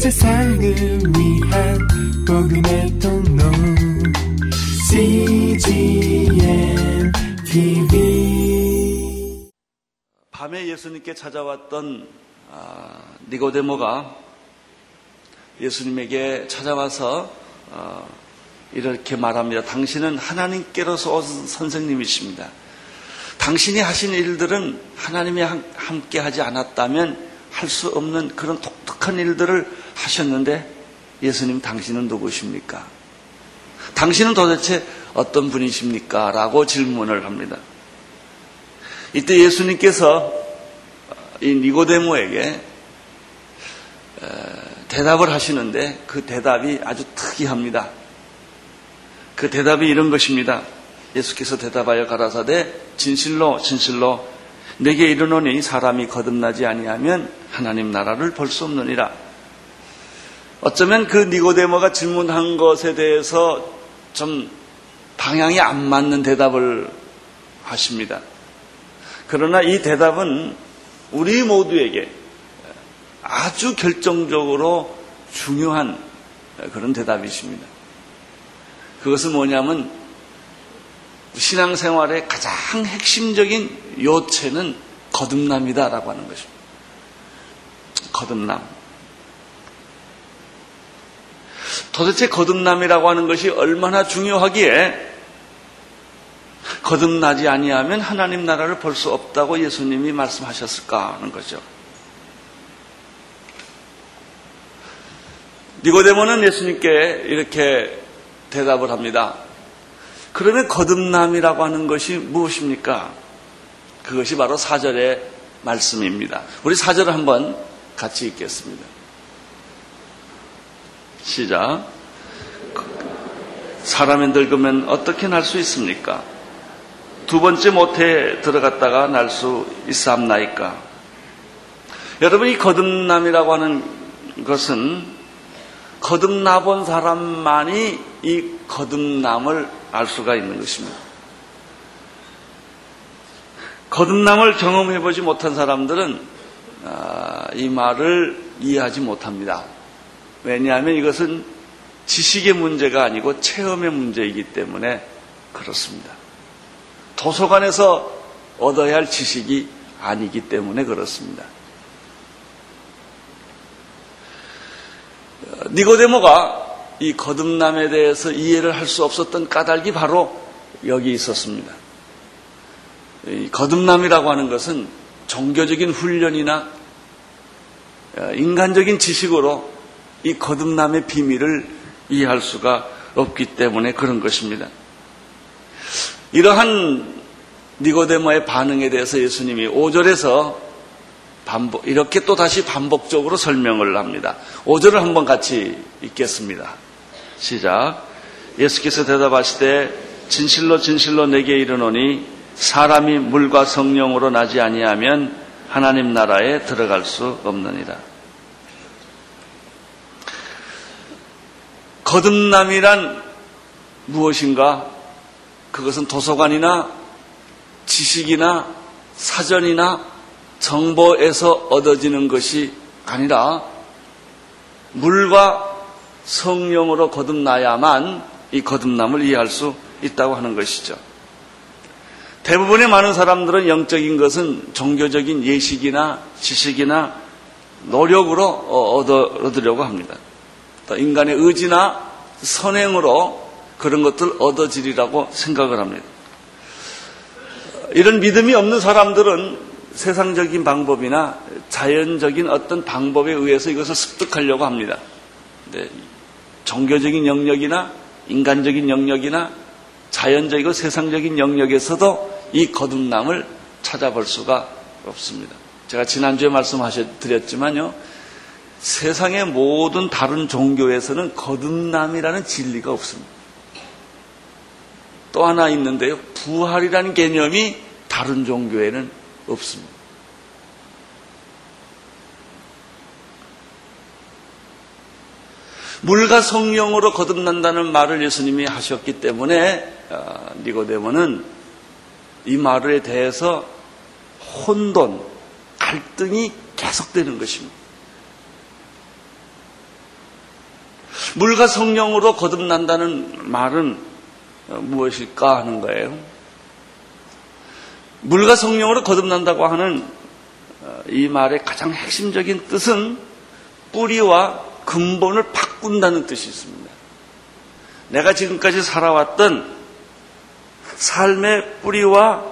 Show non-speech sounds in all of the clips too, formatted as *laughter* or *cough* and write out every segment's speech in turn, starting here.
세상을 위한 복음의 통로 CGM TV 밤에 예수님께 찾아왔던 아, 니고데모가 예수님에게 찾아와서 어, 이렇게 말합니다. 당신은 하나님께로서 온 선생님이십니다. 당신이 하신 일들은 하나님이 함께 하지 않았다면 할 수 없는 그런 독특한 일들을 하셨는데 예수님 당신은 누구십니까? 당신은 도대체 어떤 분이십니까? 라고 질문을 합니다. 이때 예수님께서 이 니고데모에게 대답을 하시는데 그 대답이 아주 특이합니다. 그 대답이 이런 것입니다. 예수께서 대답하여 가라사대 진실로 진실로 내게 이르노니 사람이 거듭나지 아니하면 하나님 나라를 볼 수 없느니라. 어쩌면 그 니고데모가 질문한 것에 대해서 좀 방향이 안 맞는 대답을 하십니다. 그러나 이 대답은 우리 모두에게 아주 결정적으로 중요한 그런 대답이십니다. 그것은 뭐냐면 신앙생활의 가장 핵심적인 요체는 거듭남이다라고 하는 것입니다. 거듭남. 도대체 거듭남이라고 하는 것이 얼마나 중요하기에 거듭나지 아니하면 하나님 나라를 볼 수 없다고 예수님이 말씀하셨을까 하는 거죠. 니고데모는 예수님께 이렇게 대답을 합니다. 그러면 거듭남이라고 하는 것이 무엇입니까? 그것이 바로 사절의 말씀입니다. 우리 사절을 한번 같이 읽겠습니다. 시작. 사람이 늙으면 어떻게 날 수 있습니까? 두 번째 못에 들어갔다가 날 수 있사옵나이까? 여러분 이 거듭남이라고 하는 것은 거듭나 본 사람만이 이 거듭남을 알 수가 있는 것입니다. 거듭남을 경험해 보지 못한 사람들은 아, 이 말을 이해하지 못합니다. 왜냐하면 이것은 지식의 문제가 아니고 체험의 문제이기 때문에 그렇습니다. 도서관에서 얻어야 할 지식이 아니기 때문에 그렇습니다. 니고데모가 이 거듭남에 대해서 이해를 할 수 없었던 까닭이 바로 여기 있었습니다. 거듭남이라고 하는 것은 종교적인 훈련이나 어, 인간적인 지식으로 이 거듭남의 비밀을 이해할 수가 없기 때문에 그런 것입니다. 이러한 니고데모의 반응에 대해서 예수님이 5절에서 반복, 이렇게 또 다시 반복적으로 설명을 합니다. 5절을 한번 같이 읽겠습니다. 시작. 예수께서 대답하시되 진실로 진실로 내게 이르노니 사람이 물과 성령으로 나지 아니하면 하나님 나라에 들어갈 수 없느니라. 거듭남이란 무엇인가? 그것은 도서관이나 지식이나 사전이나 정보에서 얻어지는 것이 아니라 물과 성령으로 거듭나야만 이 거듭남을 이해할 수 있다고 하는 것이죠. 대부분의 많은 사람들은 영적인 것은 종교적인 예식이나 지식이나 노력으로 얻으려고 합니다. 인간의 의지나 선행으로 그런 것들 얻어지리라고 생각을 합니다. 이런 믿음이 없는 사람들은 세상적인 방법이나 자연적인 어떤 방법에 의해서 이것을 습득하려고 합니다. 종교적인 영역이나 인간적인 영역이나 자연적이고 세상적인 영역에서도 이 거듭남을 찾아볼 수가 없습니다. 제가 지난주에 말씀하셨드렸지만요. 세상의 모든 다른 종교에서는 거듭남이라는 진리가 없습니다. 또 하나 있는데요. 부활이라는 개념이 다른 종교에는 없습니다. 물과 성령으로 거듭난다는 말을 예수님이 하셨기 때문에 어, 니고데모는 이 말에 대해서 혼돈, 갈등이 계속되는 것입니다. 물과 성령으로 거듭난다는 말은 무엇일까 하는 거예요. 물과 성령으로 거듭난다고 하는 이 말의 가장 핵심적인 뜻은 뿌리와 근본을 바꾼다는 뜻이 있습니다. 내가 지금까지 살아왔던 삶의 뿌리와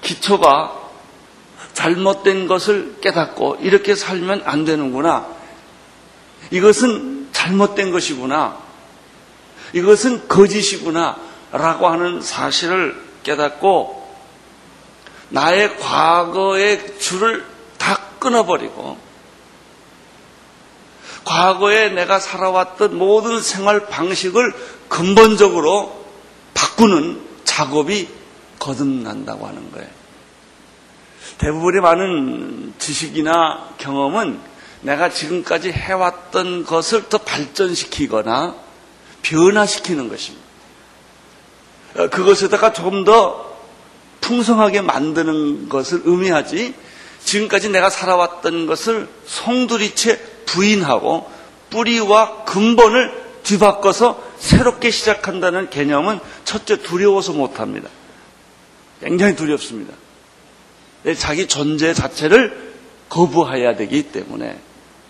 기초가 잘못된 것을 깨닫고 이렇게 살면 안 되는구나. 이것은 잘못된 것이구나. 이것은 거짓이구나. 라고 하는 사실을 깨닫고 나의 과거의 줄을 다 끊어버리고 과거에 내가 살아왔던 모든 생활 방식을 근본적으로 바꾸는 작업이 거듭난다고 하는 거예요. 대부분의 많은 지식이나 경험은 내가 지금까지 해왔던 것을 더 발전시키거나 변화시키는 것입니다. 어, 그것에다가 조금 더 풍성하게 만드는 것을 의미하지 지금까지 내가 살아왔던 것을 송두리째 부인하고 뿌리와 근본을 뒤바꿔서 새롭게 시작한다는 개념은 첫째 두려워서 못합니다. 굉장히 두렵습니다. 자기 존재 자체를 거부해야 되기 때문에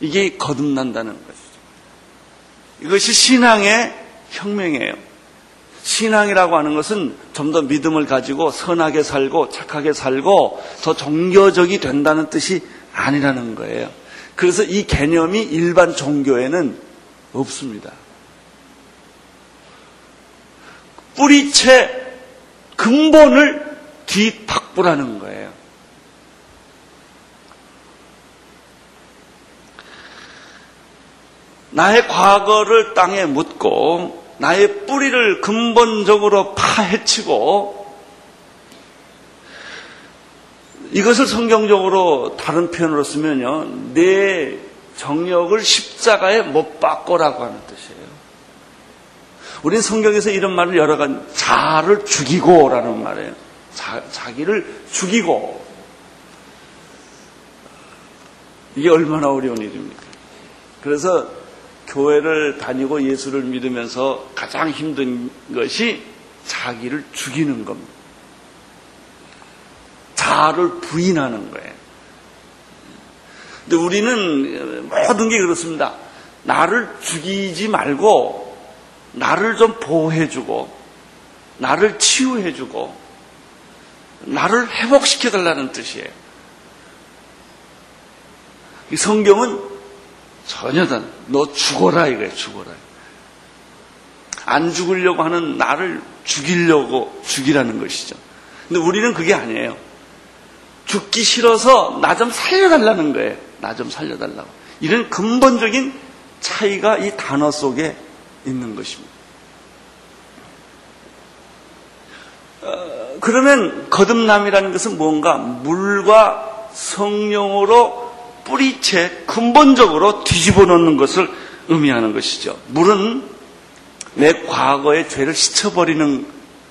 이게 거듭난다는 것이죠. 이것이 신앙의 혁명이에요. 신앙이라고 하는 것은 좀 더 믿음을 가지고 선하게 살고 착하게 살고 더 종교적이 된다는 뜻이 아니라는 거예요. 그래서 이 개념이 일반 종교에는 없습니다. 뿌리채 근본을 뒤바꾸라는 거예요. 나의 과거를 땅에 묻고 나의 뿌리를 근본적으로 파헤치고 이것을 성경적으로 다른 표현으로 쓰면요. 내 정력을 십자가에 못 박고라고 하는. 우리는 성경에서 이런 말을 여러 가지 자를 죽이고라는 말이에요. 자, 자기를 죽이고 이게 얼마나 어려운 일입니까? 그래서 교회를 다니고 예수를 믿으면서 가장 힘든 것이 자기를 죽이는 겁니다. 자를 부인하는 거예요. 근데 우리는 모든 게 그렇습니다. 나를 죽이지 말고 나를 좀 보호해주고 나를 치유해주고 나를 회복시켜달라는 뜻이에요. 이 성경은 전혀 다, 너 죽어라 이거예요, 죽어라. 안 죽으려고 하는 나를 죽이려고 죽이라는 것이죠. 근데 우리는 그게 아니에요. 죽기 싫어서 나 좀 살려달라는 거예요. 나 좀 살려달라고. 이런 근본적인 차이가 이 단어 속에 있는 것입니다. 어, 그러면 거듭남이라는 것은 뭔가 물과 성령으로 뿌리채 근본적으로 뒤집어 놓는 것을 의미하는 것이죠. 물은 내 과거의 죄를 씻어버리는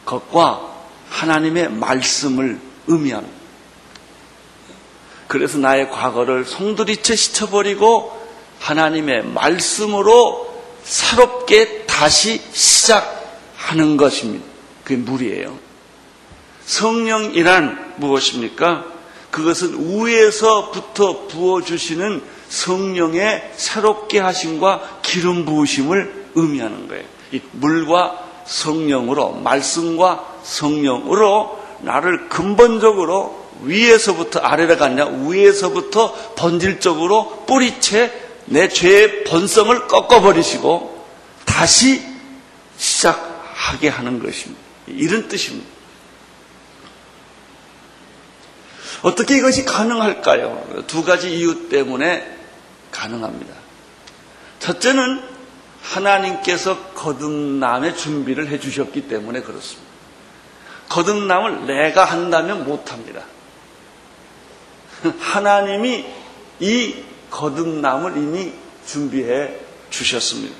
것과 하나님의 말씀을 의미합니다. 그래서 나의 과거를 송두리째 씻어버리고 하나님의 말씀으로 새롭게 다시 시작하는 것입니다. 그게 물이에요. 성령이란 무엇입니까? 그것은 위에서부터 부어주시는 성령의 새롭게 하심과 기름 부으심을 의미하는 거예요. 이 물과 성령으로, 말씀과 성령으로 나를 근본적으로 위에서부터 아래로 가냐, 위에서부터 본질적으로 뿌리채 내 죄의 본성을 꺾어버리시고 다시 시작하게 하는 것입니다. 이런 뜻입니다. 어떻게 이것이 가능할까요? 두 가지 이유 때문에 가능합니다. 첫째는 하나님께서 거듭남의 준비를 해주셨기 때문에 그렇습니다. 거듭남을 내가 한다면 못합니다. *laughs* 하나님이 이 거듭남을 이미 준비해 주셨습니다.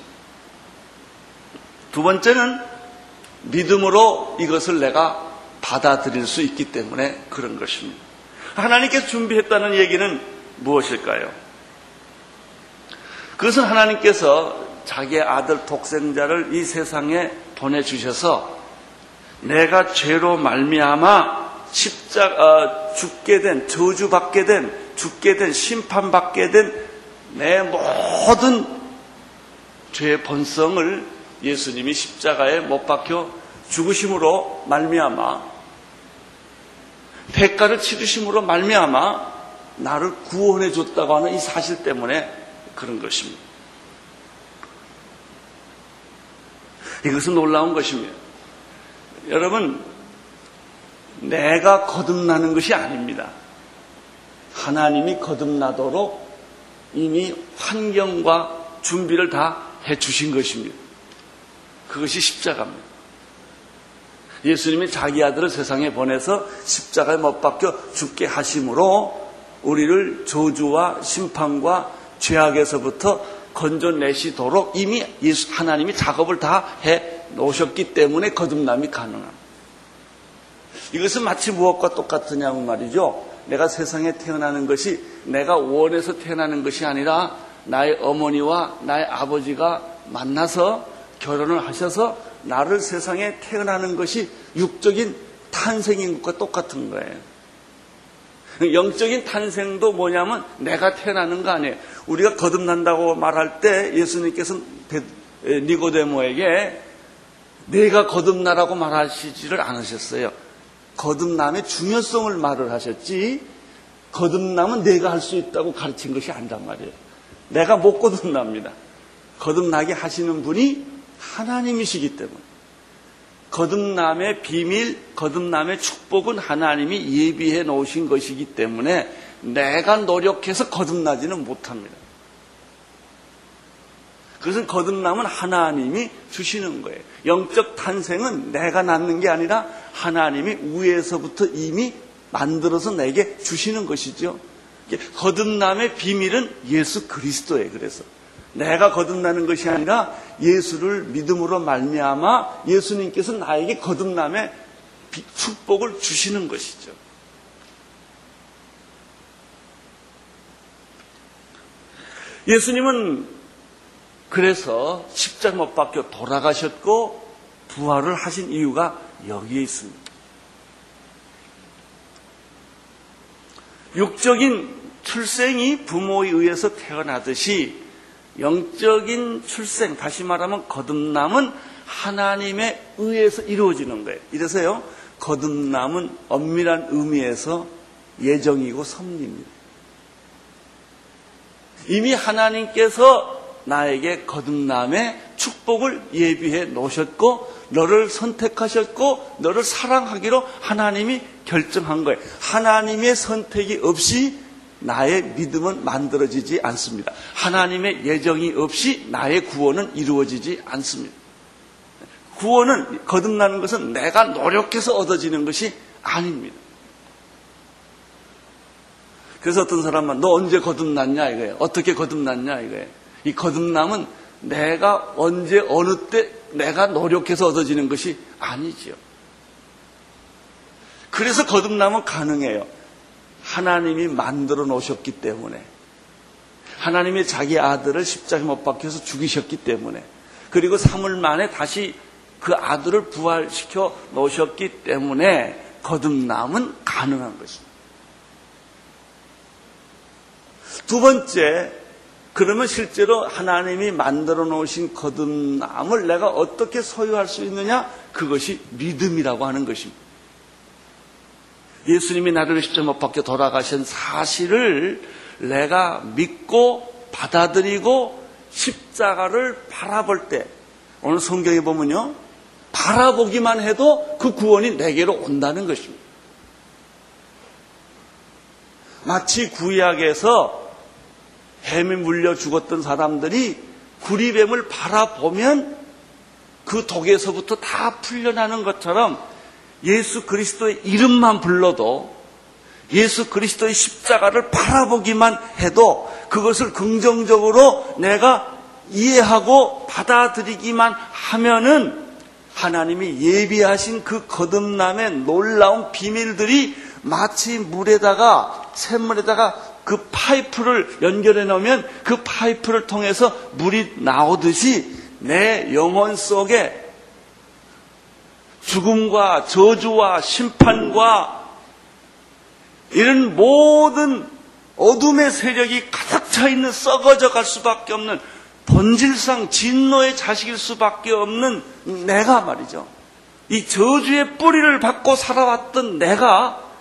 두 번째는 믿음으로 이것을 내가 받아들일 수 있기 때문에 그런 것입니다. 하나님께서 준비했다는 얘기는 무엇일까요? 그것은 하나님께서 자기의 아들 독생자를 이 세상에 보내주셔서 내가 죄로 말미암아 십자가 어, 죽게 된 저주받게 된 죽게 된 심판받게 된 내 모든 죄의 본성을 예수님이 십자가에 못 박혀 죽으심으로 말미암아 대가를 치르심으로 말미암아 나를 구원해 줬다고 하는 이 사실 때문에 그런 것입니다. 이것은 놀라운 것입니다. 여러분, 내가 거듭나는 것이 아닙니다. 하나님이 거듭나도록 이미 환경과 준비를 다 해주신 것입니다. 그것이 십자가입니다. 예수님이 자기 아들을 세상에 보내서 십자가에 못 박혀 죽게 하심으로 우리를 저주와 심판과 죄악에서부터 건져내시도록 이미 예수 하나님이 작업을 다 해 놓으셨기 때문에 거듭남이 가능합니다. 이것은 마치 무엇과 똑같으냐면 말이죠. 내가 세상에 태어나는 것이 내가 원해서 태어나는 것이 아니라 나의 어머니와 나의 아버지가 만나서 결혼을 하셔서 나를 세상에 태어나는 것이 육적인 탄생인 것과 똑같은 거예요. 영적인 탄생도 뭐냐면 내가 태어나는 거 아니에요. 우리가 거듭난다고 말할 때 예수님께서는 니고데모에게 내가 거듭나라고 말하시지를 않으셨어요. 거듭남의 중요성을 말을 하셨지 거듭남은 내가 할 수 있다고 가르친 것이 아니란 말이에요. 내가 못 거듭납니다. 거듭나게 하시는 분이 하나님이시기 때문에 거듭남의 비밀, 거듭남의 축복은 하나님이 예비해 놓으신 것이기 때문에 내가 노력해서 거듭나지는 못합니다. 그것은 거듭남은 하나님이 주시는 거예요. 영적 탄생은 내가 낳는 게 아니라 하나님이 위에서부터 이미 만들어서 내게 주시는 것이죠. 거듭남의 비밀은 예수 그리스도예요. 그래서 내가 거듭나는 것이 아니라 예수를 믿음으로 말미암아 예수님께서 나에게 거듭남의 축복을 주시는 것이죠. 예수님은 그래서 십자가 못 박혀 돌아가셨고 부활을 하신 이유가 여기에 있습니다. 육적인 출생이 부모에 의해서 태어나듯이 영적인 출생, 다시 말하면 거듭남은 하나님에 의해서 이루어지는 거예요. 이래서요, 거듭남은 엄밀한 의미에서 예정이고 섭리입니다. 이미 하나님께서 나에게 거듭남의 축복을 예비해 놓으셨고 너를 선택하셨고 너를 사랑하기로 하나님이 결정한 거예요. 하나님의 선택이 없이 나의 믿음은 만들어지지 않습니다. 하나님의 예정이 없이 나의 구원은 이루어지지 않습니다. 구원은 거듭나는 것은 내가 노력해서 얻어지는 것이 아닙니다. 그래서 어떤 사람은 너 언제 거듭났냐 이거예요. 어떻게 거듭났냐 이거예요. 이 거듭남은 내가 언제 어느 때 내가 노력해서 얻어지는 것이 아니지요. 그래서 거듭남은 가능해요. 하나님이 만들어 놓으셨기 때문에 하나님이 자기 아들을 십자가에 못 박혀서 죽이셨기 때문에 그리고 3일 만에 다시 그 아들을 부활시켜 놓으셨기 때문에 거듭남은 가능한 것입니다. 두 번째, 그러면 실제로 하나님이 만들어 놓으신 거듭남을 내가 어떻게 소유할 수 있느냐? 그것이 믿음이라고 하는 것입니다. 예수님이 나를 십자가 못 박혀 돌아가신 사실을 내가 믿고 받아들이고 십자가를 바라볼 때 오늘 성경에 보면요. 바라보기만 해도 그 구원이 내게로 온다는 것입니다. 마치 구약에서 뱀에 물려 죽었던 사람들이 구리뱀을 바라보면 그 독에서부터 다 풀려나는 것처럼 예수 그리스도의 이름만 불러도 예수 그리스도의 십자가를 바라보기만 해도 그것을 긍정적으로 내가 이해하고 받아들이기만 하면은 하나님이 예비하신 그 거듭남의 놀라운 비밀들이 마치 물에다가 샘물에다가 그 파이프를 연결해 놓으면 그 파이프를 통해서 물이 나오듯이 내 영혼 속에 죽음과 저주와 심판과 이런 모든 어둠의 세력이 가득 차 있는 썩어져 갈 수밖에 없는 본질상 진노의 자식일 수밖에 없는 내가 말이죠. 이 저주의 뿌리를 받고 살아왔던 내가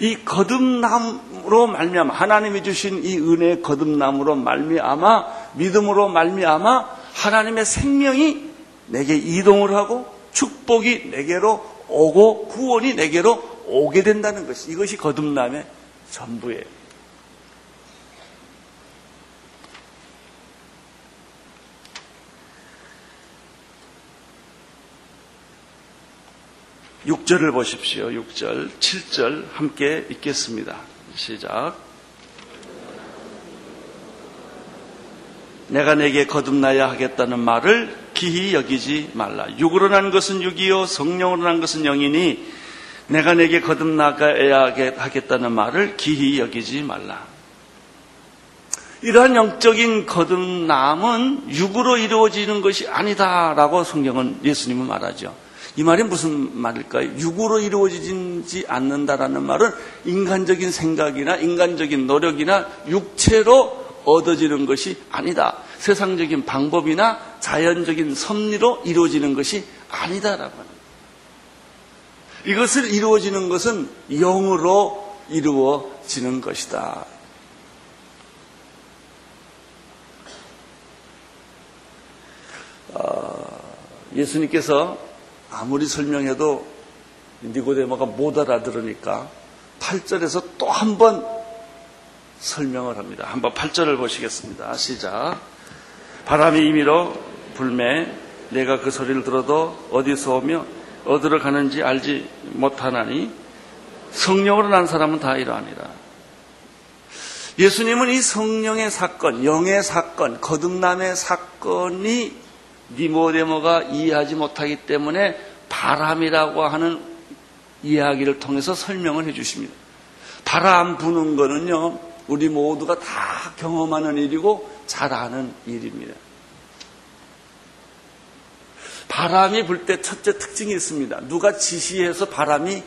이 거듭남으로 말미암아 하나님이 주신 이 은혜의 거듭남으로 말미암아 믿음으로 말미암아 하나님의 생명이 내게 이동을 하고 축복이 내게로 오고 구원이 내게로 오게 된다는 것이 이것이 거듭남의 전부예요. 6절을 보십시오. 6절, 7절 함께 읽겠습니다. 시작. 내가 내게 거듭나야 하겠다는 말을 기히 여기지 말라. 육으로 난 것은 육이요 성령으로 난 것은 영이니 내가 내게 거듭나가야 하겠다는 말을 기히 여기지 말라. 이러한 영적인 거듭남은 육으로 이루어지는 것이 아니다라고 성경은 예수님은 말하죠. 이 말이 무슨 말일까요? 육으로 이루어지지 않는다라는 말은 인간적인 생각이나 인간적인 노력이나 육체로 얻어지는 것이 아니다. 세상적인 방법이나 자연적인 섭리로 이루어지는 것이 아니다라고 합니다. 이것을 이루어지는 것은 영으로 이루어지는 것이다. 어, 예수님께서 아무리 설명해도 니고데모가 못 알아들으니까 8절에서 또 한 번 설명을 합니다. 한번 8절을 보시겠습니다. 시작. 바람이 임의로 불매 내가 그 소리를 들어도 어디서 오며 어디로 가는지 알지 못하나니 성령으로 난 사람은 다 이러하니라. 예수님은 이 성령의 사건, 영의 사건, 거듭남의 사건이 니모데모가 이해하지 못하기 때문에 바람이라고 하는 이야기를 통해서 설명을 해 주십니다. 바람 부는 거는요, 우리 모두가 다 경험하는 일이고 잘 아는 일입니다. 바람이 불 때 첫째 특징이 있습니다. 누가 지시해서 바람이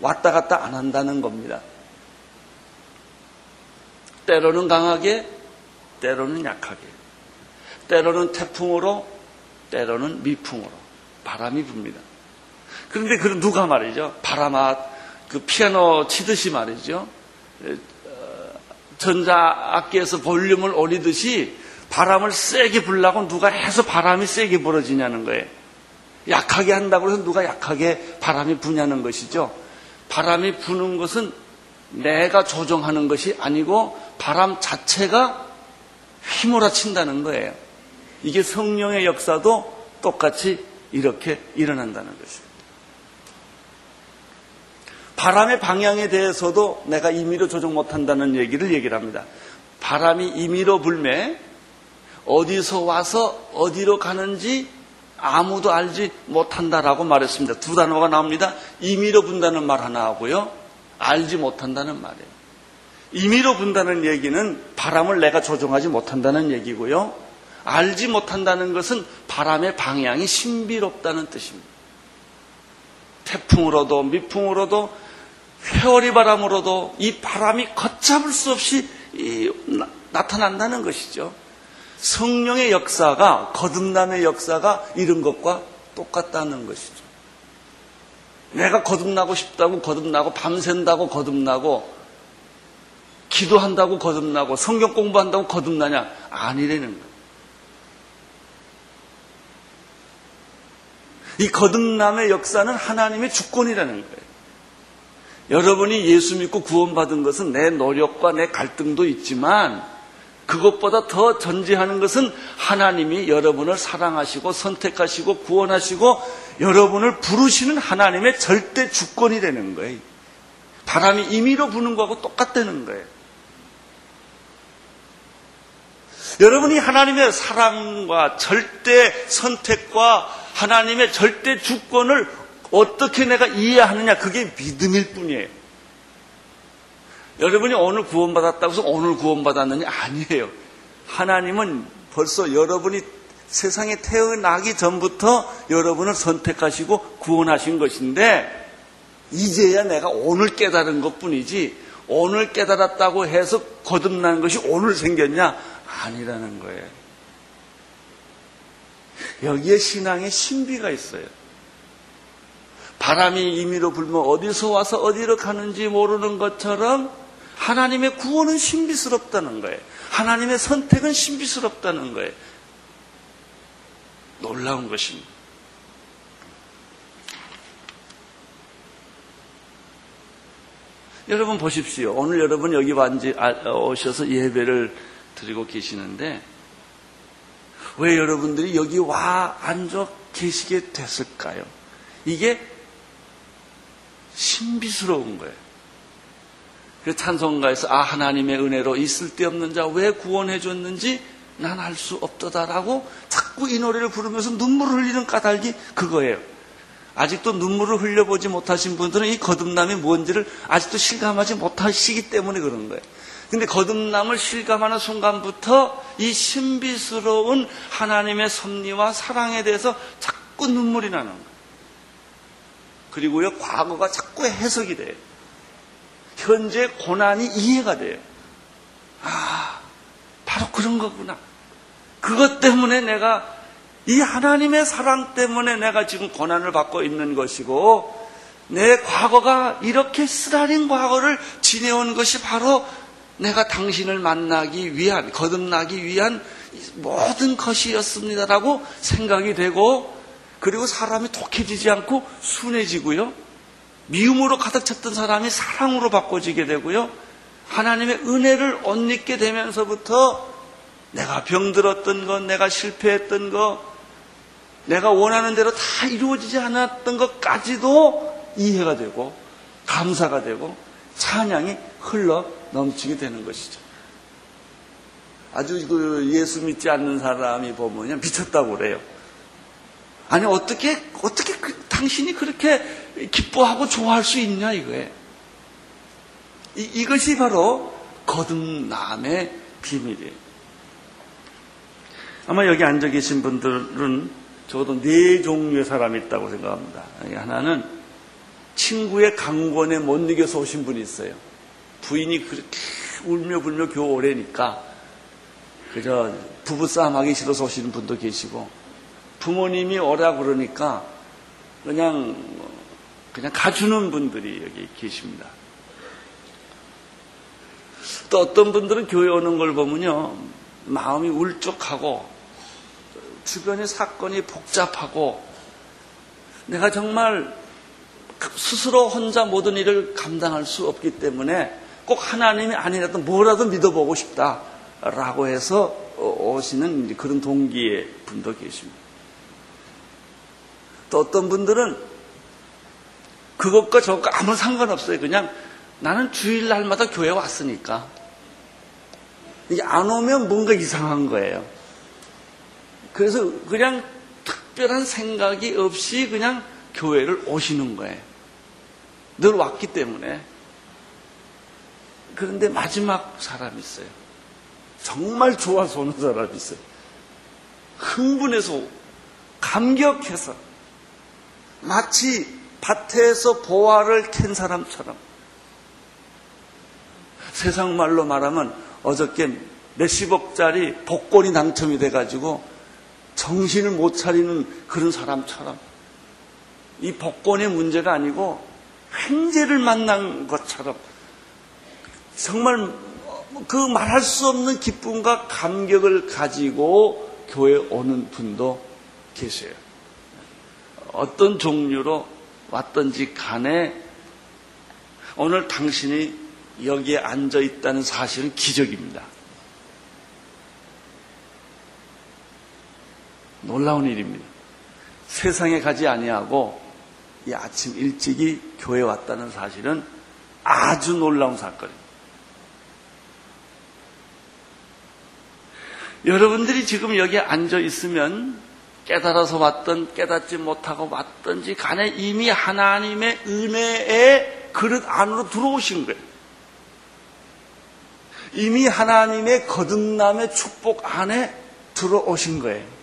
왔다 갔다 안 한다는 겁니다. 때로는 강하게, 때로는 약하게, 때로는 태풍으로, 때로는 미풍으로 바람이 붑니다. 그런데 그 누가 말이죠? 바람아 그 피아노 치듯이 말이죠. 어, 전자악기에서 볼륨을 올리듯이 바람을 세게 불라고 누가 해서 바람이 세게 불어지냐는 거예요. 약하게 한다고 해서 누가 약하게 바람이 부냐는 것이죠. 바람이 부는 것은 내가 조정하는 것이 아니고 바람 자체가 휘몰아친다는 거예요. 이게 성령의 역사도 똑같이 이렇게 일어난다는 것입니다. 바람의 방향에 대해서도 내가 임의로 조정 못한다는 얘기를 얘기를 합니다. 바람이 임의로 불매 어디서 와서 어디로 가는지 아무도 알지 못한다라고 말했습니다. 두 단어가 나옵니다. 임의로 분다는 말 하나 하고요. 알지 못한다는 말이에요. 임의로 분다는 얘기는 바람을 내가 조정하지 못한다는 얘기고요. 알지 못한다는 것은 바람의 방향이 신비롭다는 뜻입니다. 태풍으로도 미풍으로도 회오리 바람으로도 이 바람이 걷잡을 수 없이 나, 타난다는 것이죠. 성령의 역사가 거듭남의 역사가 이런 것과 똑같다는 것이죠. 내가 거듭나고 싶다고 거듭나고 밤샌다고 거듭나고 기도한다고 거듭나고 성경 공부한다고 거듭나냐 아니라는 거예요. 이 거듭남의 역사는 하나님의 주권이라는 거예요. 여러분이 예수 믿고 구원받은 것은 내 노력과 내 갈등도 있지만 그것보다 더 전제하는 것은 하나님이 여러분을 사랑하시고 선택하시고 구원하시고 여러분을 부르시는 하나님의 절대 주권이 되는 거예요. 바람이 임의로 부는 거하고 똑같다는 거예요. 여러분이 하나님의 사랑과 절대 선택과 하나님의 절대 주권을 어떻게 내가 이해하느냐 그게 믿음일 뿐이에요. 여러분이 오늘 구원받았다고 해서 오늘 구원받았느냐? 아니에요. 하나님은 벌써 여러분이 세상에 태어나기 전부터 여러분을 선택하시고 구원하신 것인데 이제야 내가 오늘 깨달은 것 뿐이지 오늘 깨달았다고 해서 거듭난 것이 오늘 생겼냐? 아니라는 거예요. 여기에 신앙의 신비가 있어요. 바람이 임의로 불면 어디서 와서 어디로 가는지 모르는 것처럼 하나님의 구원은 신비스럽다는 거예요. 하나님의 선택은 신비스럽다는 거예요. 놀라운 것입니다. 여러분 보십시오. 오늘 여러분 여기 아, 오셔서 예배를 드리고 계시는데 왜 여러분들이 여기 와 앉아 계시게 됐을까요? 이게 신비스러운 거예요. 그 찬송가에서 아 하나님의 은혜로 있을 데 없는 자 왜 구원해 줬는지 난 알 수 없다라고 자꾸 이 노래를 부르면서 눈물을 흘리는 까닭이 그거예요. 아직도 눈물을 흘려보지 못하신 분들은 이 거듭남이 뭔지를 아직도 실감하지 못하시기 때문에 그런 거예요. 근데 거듭남을 실감하는 순간부터 이 신비스러운 하나님의 섭리와 사랑에 대해서 자꾸 눈물이 나는 거예요. 그리고요, 과거가 자꾸 해석이 돼요. 현재 고난이 이해가 돼요. 아, 바로 그런 거구나. 그것 때문에 내가 이 하나님의 사랑 때문에 내가 지금 고난을 받고 있는 것이고 내 과거가 이렇게 쓰라린 과거를 지내온 것이 바로 내가 당신을 만나기 위한 거듭나기 위한 모든 것이었습니다라고 생각이 되고 그리고 사람이 독해지지 않고 순해지고요. 미움으로 가득 찼던 사람이 사랑으로 바꿔지게 되고요. 하나님의 은혜를 옷 입게 되면서부터 내가 병들었던 것, 내가 실패했던 것, 내가 원하는 대로 다 이루어지지 않았던 것까지도 이해가 되고 감사가 되고 찬양이 흘러 넘치게 되는 것이죠. 아주 그 예수 믿지 않는 사람이 보면 미쳤다고 그래요. 아니 어떻게 어떻게 그, 당신이 그렇게 기뻐하고 좋아할 수 있냐 이거예요. 이, 이것이 바로 거듭남의 비밀이에요. 아마 여기 앉아 계신 분들은 적어도 네 종류의 사람이 있다고 생각합니다. 하나는 친구의 강권에 못 이겨서 오신 분이 있어요. 부인이 그렇게 울며 불며 겨우 오래니까 그저 부부싸움 하기 싫어서 오시는 분도 계시고 부모님이 오라 그러니까 그냥 그냥 가주는 분들이 여기 계십니다. 또 어떤 분들은 교회 오는 걸 보면요 마음이 울적하고 주변의 사건이 복잡하고 내가 정말 스스로 혼자 모든 일을 감당할 수 없기 때문에 꼭 하나님이 아니라도 뭐라도 믿어보고 싶다라고 해서 오시는 그런 동기의 분도 계십니다. 또 어떤 분들은 그것과 저것과 아무 상관없어요. 그냥 나는 주일날마다 교회 왔으니까. 이게 안 오면 뭔가 이상한 거예요. 그래서 그냥 특별한 생각이 없이 그냥 교회를 오시는 거예요. 늘 왔기 때문에. 그런데 마지막 사람이 있어요. 정말 좋아서 오는 사람이 있어요. 흥분해서, 감격해서, 마치 밭에서 보화를 캔 사람처럼. 세상 말로 말하면 어저께 몇십억짜리 복권이 당첨이 돼가지고 정신을 못 차리는 그런 사람처럼 이 복권의 문제가 아니고 횡재를 만난 것처럼 정말 그 말할 수 없는 기쁨과 감격을 가지고 교회 오는 분도 계세요. 어떤 종류로 왔던지 간에 오늘 당신이 여기에 앉아 있다는 사실은 기적입니다. 놀라운 일입니다. 세상에 가지 아니하고 이 아침 일찍이 교회 왔다는 사실은 아주 놀라운 사건입니다. 여러분들이 지금 여기에 앉아 있으면 깨달아서 왔던 깨닫지 못하고 왔던지 간에 이미 하나님의 은혜의 그릇 안으로 들어오신 거예요. 이미 하나님의 거듭남의 축복 안에 들어오신 거예요.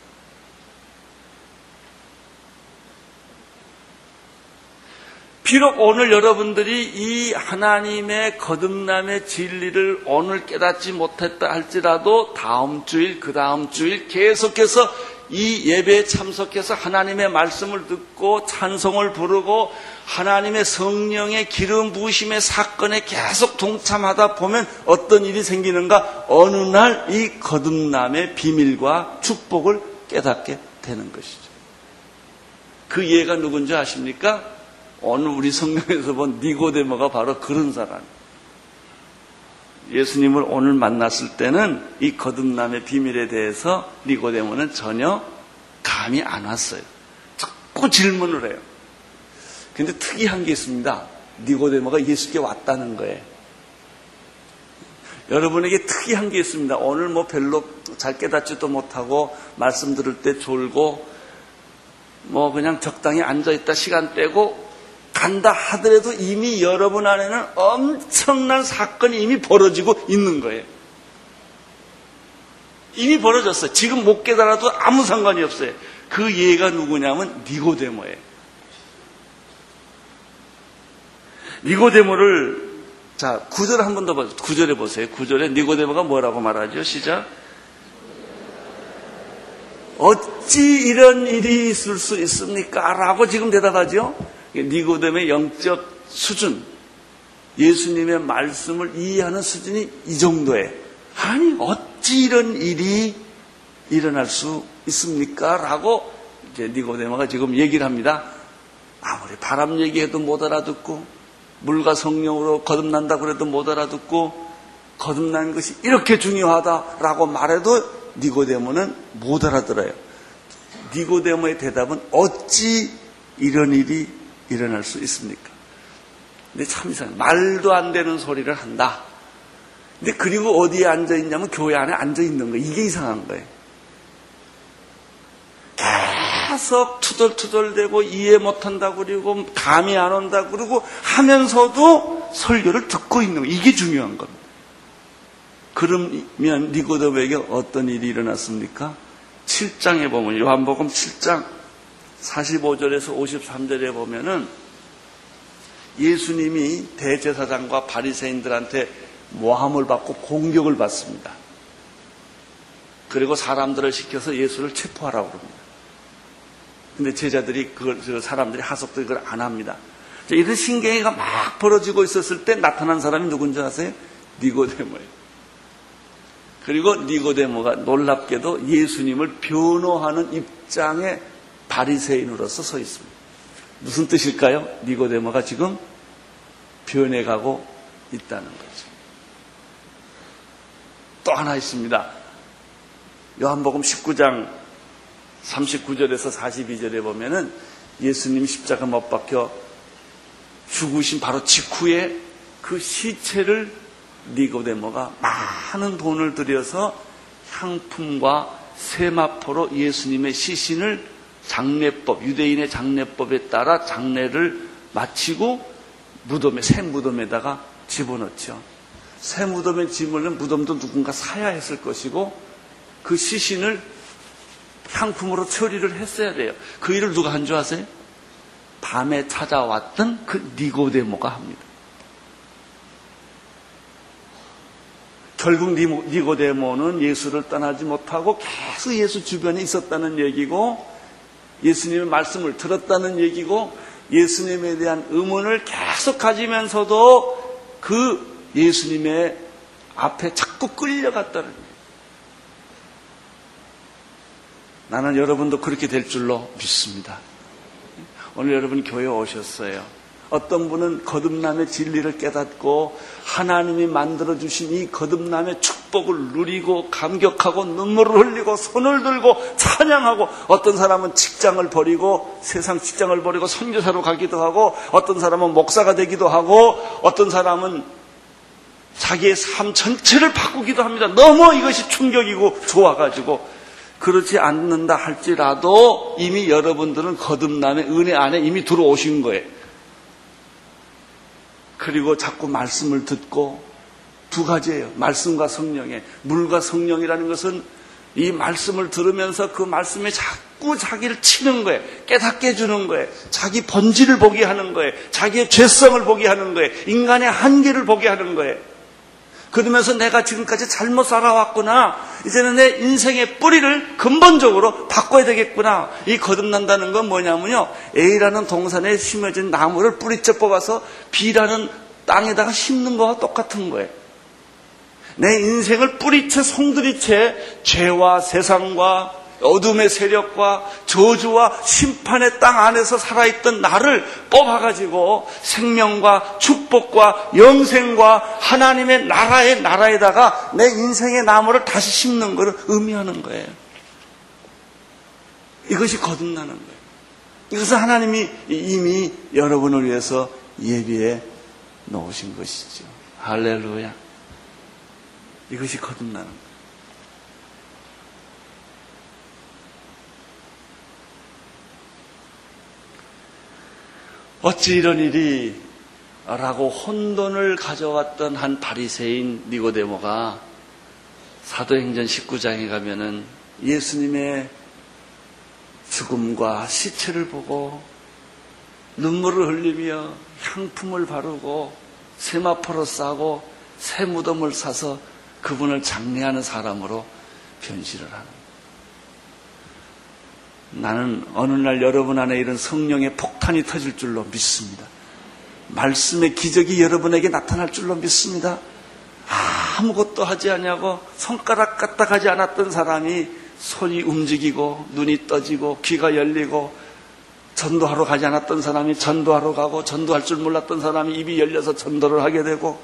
비록 오늘 여러분들이 이 하나님의 거듭남의 진리를 오늘 깨닫지 못했다 할지라도 다음 주일, 그 다음 주일 계속해서 이 예배에 참석해서 하나님의 말씀을 듣고 찬송을 부르고 하나님의 성령의 기름 부으심의 사건에 계속 동참하다 보면 어떤 일이 생기는가? 어느 날 이 거듭남의 비밀과 축복을 깨닫게 되는 것이죠. 그 예가 누군지 아십니까? 오늘 우리 성경에서 본 니고데모가 바로 그런 사람. 예수님을 오늘 만났을 때는 이 거듭남의 비밀에 대해서 니고데모는 전혀 감이 안 왔어요. 자꾸 질문을 해요. 근데 특이한 게 있습니다. 니고데모가 예수께 왔다는 거예요. 여러분에게 특이한 게 있습니다. 오늘 뭐 별로 잘 깨닫지도 못하고 말씀 들을 때 졸고 뭐 그냥 적당히 앉아 있다 시간 빼고 간다 하더라도 이미 여러분 안에는 엄청난 사건이 이미 벌어지고 있는 거예요. 이미 벌어졌어요. 지금 못 깨달아도 아무 상관이 없어요. 그 예가 누구냐면 니고데모예요. 니고데모를 자 구절 한 번 더 보세요. 구절에 보세요. 구절에 니고데모가 뭐라고 말하죠? 시작. 어찌 이런 일이 있을 수 있습니까? 라고 지금 대답하죠. 니고데모의 영적 수준, 예수님의 말씀을 이해하는 수준이 이 정도에 아니 어찌 이런 일이 일어날 수 있습니까? 라고 이제 니고데모가 지금 얘기를 합니다. 아무리 바람 얘기해도 못 알아듣고 물과 성령으로 거듭난다 그래도 못 알아듣고 거듭난 것이 이렇게 중요하다라고 말해도 니고데모는 못 알아들어요. 니고데모의 대답은 어찌 이런 일이 일어날 수 있습니까? 근데 참 이상해. 말도 안 되는 소리를 한다. 근데 그리고 어디에 앉아 있냐면 교회 안에 앉아 있는 거. 이게 이상한 거예요. 계속 투덜투덜대고 이해 못한다 그러고 감이 안 온다 그러고 하면서도 설교를 듣고 있는 거. 이게 중요한 겁니다. 그러면 니고데모에게 어떤 일이 일어났습니까? 7장에 보면 요한복음 7장 45절에서 53절에 보면은 예수님이 대제사장과 바리새인들한테 모함을 받고 공격을 받습니다. 그리고 사람들을 시켜서 예수를 체포하라고 그럽니다. 근데 제자들이 그걸 사람들이 하석들이 그걸 안 합니다. 이런 신경이가 막 벌어지고 있었을 때 나타난 사람이 누군지 아세요? 니고데모예요. 그리고 니고데모가 놀랍게도 예수님을 변호하는 입장에 바리새인으로서 서 있습니다. 무슨 뜻일까요? 니고데모가 지금 변해가고 있다는 거죠. 또 하나 있습니다. 요한복음 19장 39절에서 42절에 보면은 예수님 십자가 못 박혀 죽으신 바로 직후에 그 시체를 니고데모가 많은 돈을 들여서 향품과 세마포로 예수님의 시신을 장례법, 유대인의 장례법에 따라 장례를 마치고 무덤에, 새 무덤에다가 집어넣죠. 새 무덤에 집어넣은 무덤도 누군가 사야 했을 것이고 그 시신을 향품으로 처리를 했어야 돼요. 그 일을 누가 한 줄 아세요? 밤에 찾아왔던 그 니고데모가 합니다. 결국 니고데모는 예수를 떠나지 못하고 계속 예수 주변에 있었다는 얘기고 예수님의 말씀을 들었다는 얘기고 예수님에 대한 의문을 계속 가지면서도 그 예수님의 앞에 자꾸 끌려갔다는 거예요. 나는 여러분도 그렇게 될 줄로 믿습니다. 오늘 여러분 교회 오셨어요. 어떤 분은 거듭남의 진리를 깨닫고 하나님이 만들어 주신 이 거듭남의 축복을 누리고 감격하고 눈물을 흘리고 손을 들고 찬양하고 어떤 사람은 직장을 버리고 세상 직장을 버리고 선교사로 가기도 하고 어떤 사람은 목사가 되기도 하고 어떤 사람은 자기의 삶 전체를 바꾸기도 합니다. 너무 이것이 충격이고 좋아가지고 그렇지 않는다 할지라도 이미 여러분들은 거듭남의 은혜 안에 이미 들어오신 거예요. 그리고 자꾸 말씀을 듣고 두 가지예요. 말씀과 성령의 물과 성령이라는 것은 이 말씀을 들으면서 그 말씀에 자꾸 자기를 치는 거예요. 깨닫게 해주는 거예요. 자기 본질을 보게 하는 거예요. 자기의 죄성을 보게 하는 거예요. 인간의 한계를 보게 하는 거예요. 그러면서 내가 지금까지 잘못 살아왔구나. 이제는 내 인생의 뿌리를 근본적으로 바꿔야 되겠구나. 이 거듭난다는 건 뭐냐면요. A라는 동산에 심어진 나무를 뿌리째 뽑아서 B라는 땅에다가 심는 거와 똑같은 거예요. 내 인생을 뿌리채 송두리채 죄와 세상과 어둠의 세력과 저주와 심판의 땅 안에서 살아있던 나를 뽑아가지고 생명과 축복과 영생과 하나님의 나라의 나라에다가 내 인생의 나무를 다시 심는 것을 의미하는 거예요. 이것이 거듭나는 거예요. 이것은 하나님이 이미 여러분을 위해서 예비해 놓으신 것이죠. 할렐루야. 이것이 거듭나는 거예요. 어찌 이런 일이 라고 혼돈을 가져왔던 한 바리새인 니고데모가 사도행전 19장에 가면은 예수님의 죽음과 시체를 보고 눈물을 흘리며 향품을 바르고 세마포로 싸고 새 무덤을 사서 그분을 장례하는 사람으로 변신을 하는 나는 어느 날 여러분 안에 이런 성령의 폭탄이 터질 줄로 믿습니다. 말씀의 기적이 여러분에게 나타날 줄로 믿습니다. 아무것도 하지 않냐고 손가락 까딱 하지 않았던 사람이 손이 움직이고 눈이 떠지고 귀가 열리고 전도하러 가지 않았던 사람이 전도하러 가고 전도할 줄 몰랐던 사람이 입이 열려서 전도를 하게 되고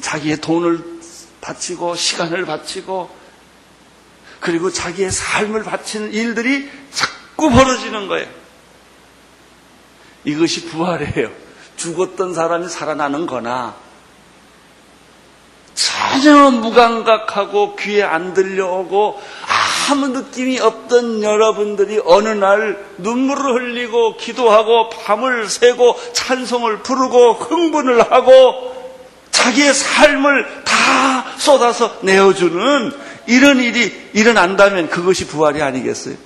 자기의 돈을 바치고 시간을 바치고 그리고 자기의 삶을 바치는 일들이 자꾸 벌어지는 거예요. 이것이 부활이에요. 죽었던 사람이 살아나는 거나 전혀 무감각하고 귀에 안 들려오고 아무 느낌이 없던 여러분들이 어느 날 눈물을 흘리고 기도하고 밤을 새고 찬송을 부르고 흥분을 하고 자기의 삶을 다 쏟아서 내어주는 이런 일이 일어난다면 그것이 부활이 아니겠어요?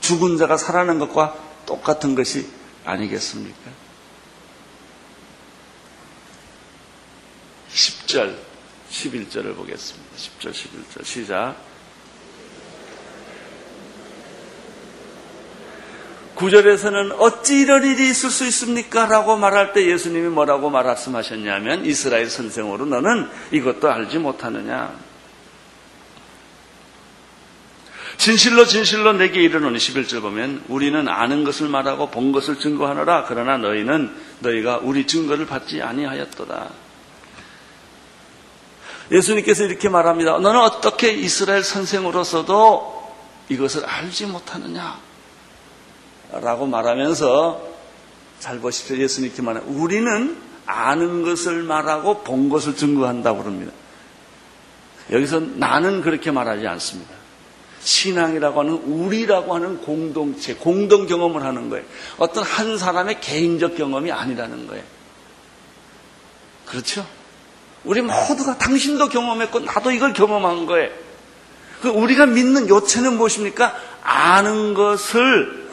죽은 자가 살아난 것과 똑같은 것이 아니겠습니까? 10절, 11절을 보겠습니다. 10절, 11절. 시작. 9절에서는 어찌 이런 일이 있을 수 있습니까? 라고 말할 때 예수님이 뭐라고 말씀하셨냐면 이스라엘 선생으로 너는 이것도 알지 못하느냐. 진실로 진실로 내게 이르노니 11절 보면 우리는 아는 것을 말하고 본 것을 증거하노라 그러나 너희는 너희가 우리 증거를 받지 아니하였도다. 예수님께서 이렇게 말합니다. 너는 어떻게 이스라엘 선생으로서도 이것을 알지 못하느냐? 라고 말하면서 잘 보십시오. 예수님께 말해 우리는 아는 것을 말하고 본 것을 증거한다고 그럽니다. 여기서 나는 그렇게 말하지 않습니다. 신앙이라고 하는 우리라고 하는 공동체, 공동 경험을 하는 거예요. 어떤 한 사람의 개인적 경험이 아니라는 거예요. 그렇죠? 우리 모두가 당신도 경험했고 나도 이걸 경험한 거예요. 그 우리가 믿는 요체는 무엇입니까? 아는 것을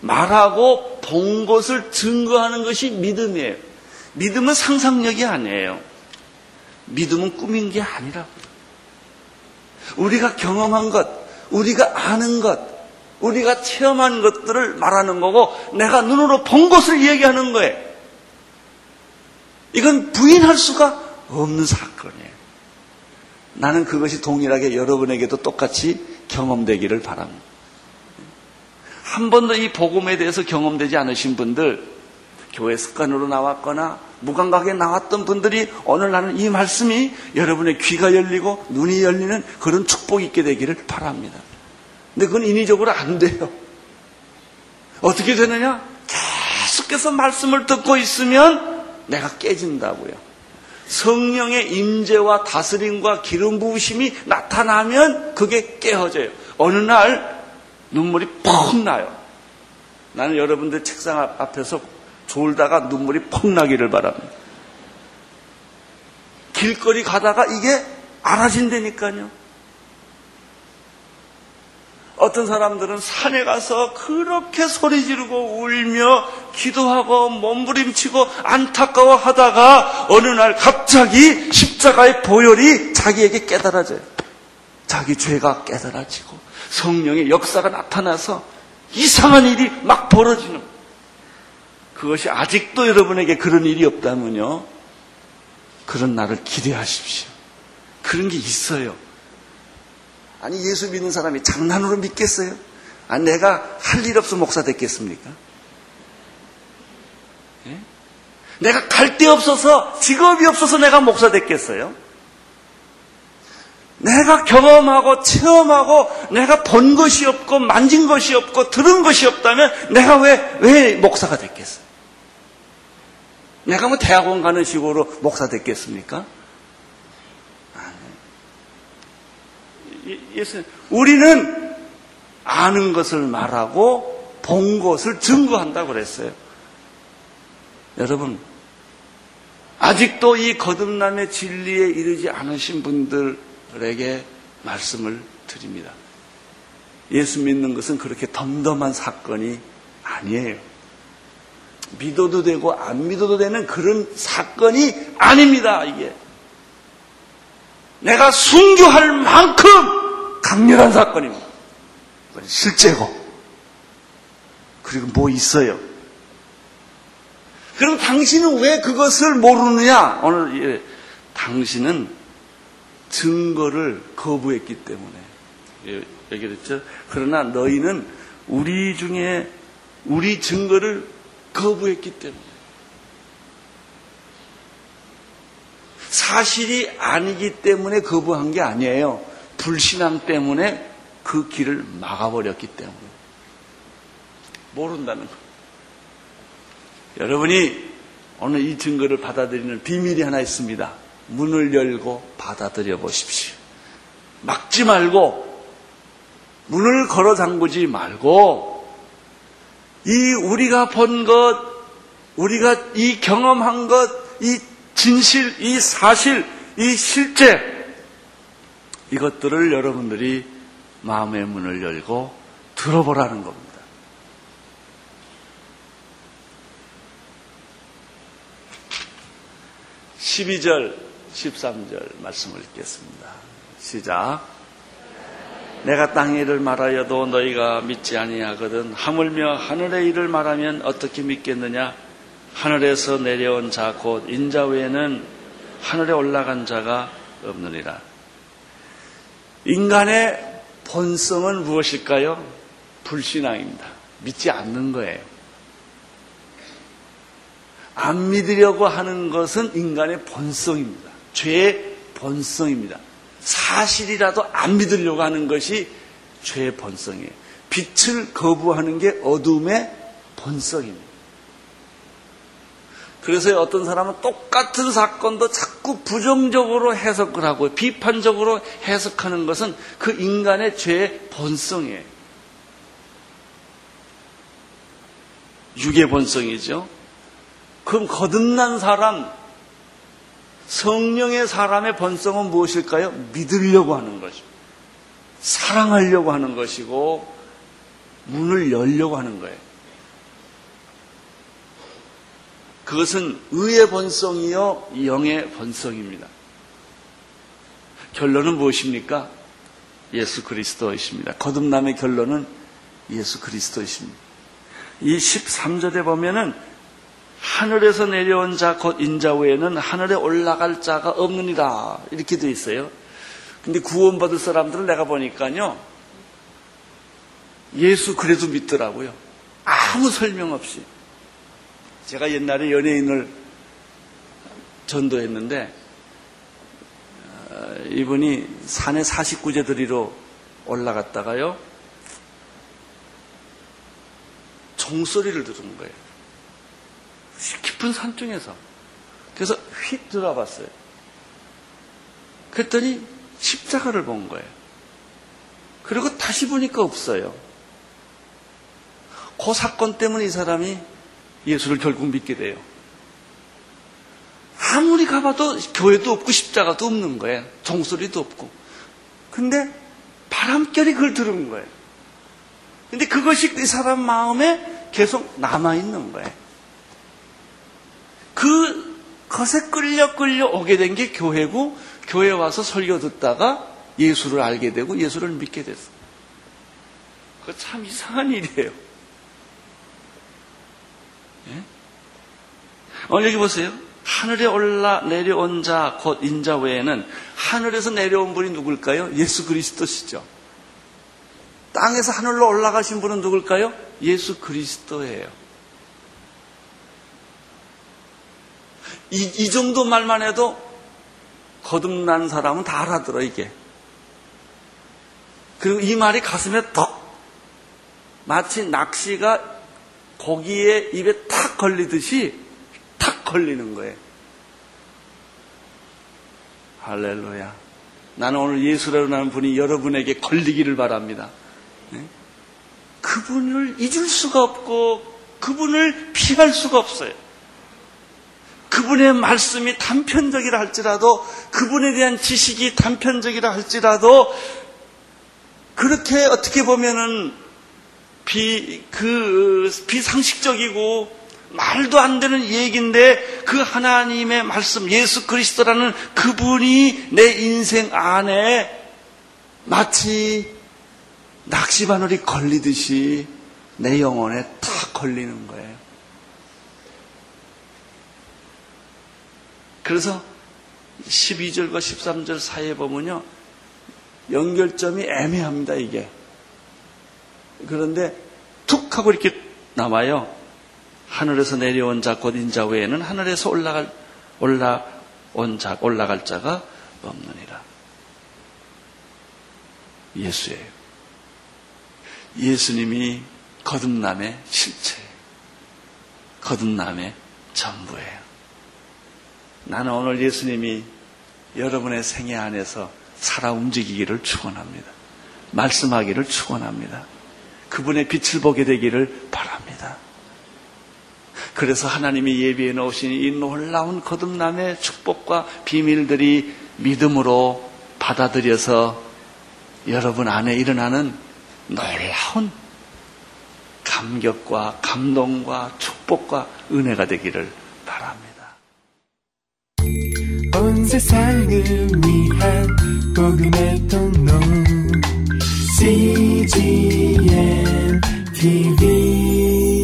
말하고 본 것을 증거하는 것이 믿음이에요. 믿음은 상상력이 아니에요. 믿음은 꾸민 게 아니라고요. 우리가 경험한 것, 우리가 아는 것, 우리가 체험한 것들을 말하는 거고 내가 눈으로 본 것을 얘기하는 거예요. 이건 부인할 수가 없는 사건이에요. 나는 그것이 동일하게 여러분에게도 똑같이 경험되기를 바랍니다. 한 번도 이 복음에 대해서 경험되지 않으신 분들, 교회 습관으로 나왔거나 무감각에 나왔던 분들이 오늘 나는 이 말씀이 여러분의 귀가 열리고 눈이 열리는 그런 축복이 있게 되기를 바랍니다. 근데 그건 인위적으로 안 돼요. 어떻게 되느냐? 계속해서 말씀을 듣고 있으면 내가 깨진다고요. 성령의 임재와 다스림과 기름 부으심이 나타나면 그게 깨어져요. 어느 날 눈물이 펑 나요. 나는 여러분들 책상 앞에서 졸다가 눈물이 펑 나기를 바랍니다. 길거리 가다가 이게 알아진다니까요. 어떤 사람들은 산에 가서 그렇게 소리 지르고 울며 기도하고 몸부림치고 안타까워 하다가 어느 날 갑자기 십자가의 보혈이 자기에게 깨달아져요. 자기 죄가 깨달아지고 성령의 역사가 나타나서 이상한 일이 막 벌어지는 그것이 아직도 여러분에게 그런 일이 없다면요. 그런 날을 기대하십시오. 그런 게 있어요. 아니 예수 믿는 사람이 장난으로 믿겠어요? 아 내가 할 일 없어 목사 됐겠습니까? 예? 내가 갈 데 없어서 직업이 없어서 내가 목사 됐겠어요? 내가 경험하고 체험하고 내가 본 것이 없고 만진 것이 없고 들은 것이 없다면 내가 왜, 왜 목사가 됐겠어요? 내가 뭐 대학원 가는 식으로 목사 됐겠습니까? 예수 우리는 아는 것을 말하고 본 것을 증거한다고 그랬어요. 여러분, 아직도 이 거듭남의 진리에 이르지 않으신 분들에게 말씀을 드립니다. 예수 믿는 것은 그렇게 덤덤한 사건이 아니에요. 믿어도 되고 안 믿어도 되는 그런 사건이 아닙니다, 이게. 내가 순교할 만큼 강렬한 사건입니다. 실제고. 그리고 뭐 있어요? 그럼 당신은 왜 그것을 모르느냐? 오늘 예, 당신은 증거를 거부했기 때문에 예, 얘기했죠. 그러나 너희는 우리 중에 우리 증거를 거부했기 때문에 사실이 아니기 때문에 거부한 게 아니에요. 불신앙 때문에 그 길을 막아버렸기 때문에. 모른다는 거. 여러분이 오늘 이 증거를 받아들이는 비밀이 하나 있습니다. 문을 열고 받아들여 보십시오. 막지 말고, 문을 걸어 잠그지 말고, 이 우리가 본 것, 우리가 이 경험한 것, 이 진실, 이 사실, 이 실제, 이것들을 여러분들이 마음의 문을 열고 들어보라는 겁니다. 12절, 13절 말씀을 읽겠습니다. 시작. 내가 땅의 일을 말하여도 너희가 믿지 아니하거든 하물며 하늘의 일을 말하면 어떻게 믿겠느냐 하늘에서 내려온 자 곧 인자 외에는 하늘에 올라간 자가 없느니라. 인간의 본성은 무엇일까요? 불신앙입니다. 믿지 않는 거예요. 안 믿으려고 하는 것은 인간의 본성입니다. 죄의 본성입니다. 사실이라도 안 믿으려고 하는 것이 죄의 본성이에요. 빛을 거부하는 게 어둠의 본성입니다. 그래서 어떤 사람은 똑같은 사건도 자꾸 부정적으로 해석을 하고 비판적으로 해석하는 것은 그 인간의 죄의 본성이에요. 육의 본성이죠. 그럼 거듭난 사람, 성령의 사람의 본성은 무엇일까요? 믿으려고 하는 것이고, 사랑하려고 하는 것이고, 문을 열려고 하는 거예요. 그것은 의의 본성이요, 영의 본성입니다. 결론은 무엇입니까? 예수 그리스도이십니다. 거듭남의 결론은 예수 그리스도이십니다. 이 13절에 보면은 하늘에서 내려온 자 곧 인자 외에는 하늘에 올라갈 자가 없느니라 이렇게 되어 있어요. 근데 구원받을 사람들은 내가 보니까요. 예수 그래도 믿더라고요. 아무 설명 없이. 제가 옛날에 연예인을 전도했는데 어, 이분이 산에 49제 들이로 올라갔다가요. 종소리를 들은 거예요. 깊은 산 중에서. 그래서 휙 들어봤어요. 그랬더니 십자가를 본 거예요. 그리고 다시 보니까 없어요. 그 사건 때문에 이 사람이 예수를 결국 믿게 돼요. 아무리 가봐도 교회도 없고 십자가도 없는 거예요. 종소리도 없고. 근데 바람결이 그걸 들은 거예요. 근데 그것이 이 사람 마음에 계속 남아있는 거예요. 그, 것에 끌려 끌려 오게 된 게 교회고, 교회 와서 설교 듣다가 예수를 알게 되고 예수를 믿게 됐어. 그거 참 이상한 일이에요. 예? 어, 여기 보세요. 하늘에 올라 내려온 자, 곧 인자 외에는 하늘에서 내려온 분이 누굴까요? 예수 그리스도시죠. 땅에서 하늘로 올라가신 분은 누굴까요? 예수 그리스도예요. 이, 이 정도 말만 해도 거듭난 사람은 다 알아들어, 이게. 그리고 이 말이 가슴에 덕, 마치 낚시가 고기에 입에 탁 걸리듯이 탁 걸리는 거예요. 할렐루야. 나는 오늘 예수라는 분이 여러분에게 걸리기를 바랍니다. 네? 그분을 잊을 수가 없고 그분을 피할 수가 없어요. 그분의 말씀이 단편적이라 할지라도 그분에 대한 지식이 단편적이라 할지라도 그렇게 어떻게 보면은 비, 그, 비상식적이고 말도 안 되는 얘기인데 그 하나님의 말씀, 예수 그리스도라는 그분이 내 인생 안에 마치 낚시바늘이 걸리듯이 내 영혼에 탁 걸리는 거예요. 그래서 12절과 13절 사이에 보면요. 연결점이 애매합니다, 이게. 그런데 툭 하고 이렇게 남아요. 하늘에서 내려온 자, 곧 인 자 외에는 하늘에서 올라갈, 올라온 자, 올라갈 자가 없느니라. 예수예요. 예수님이 거듭남의 실체예요. 거듭남의 전부예요. 나는 오늘 예수님이 여러분의 생애 안에서 살아 움직이기를 축원합니다. 말씀하기를 축원합니다. 그분의 빛을 보게 되기를 바랍니다. 그래서 하나님이 예비해 놓으신 이 놀라운 거듭남의 축복과 비밀들이 믿음으로 받아들여서 여러분 안에 일어나는 놀라운 감격과 감동과 축복과 은혜가 되기를 바랍니다. 온 세상을 위한 복음의 통로 CGN TV.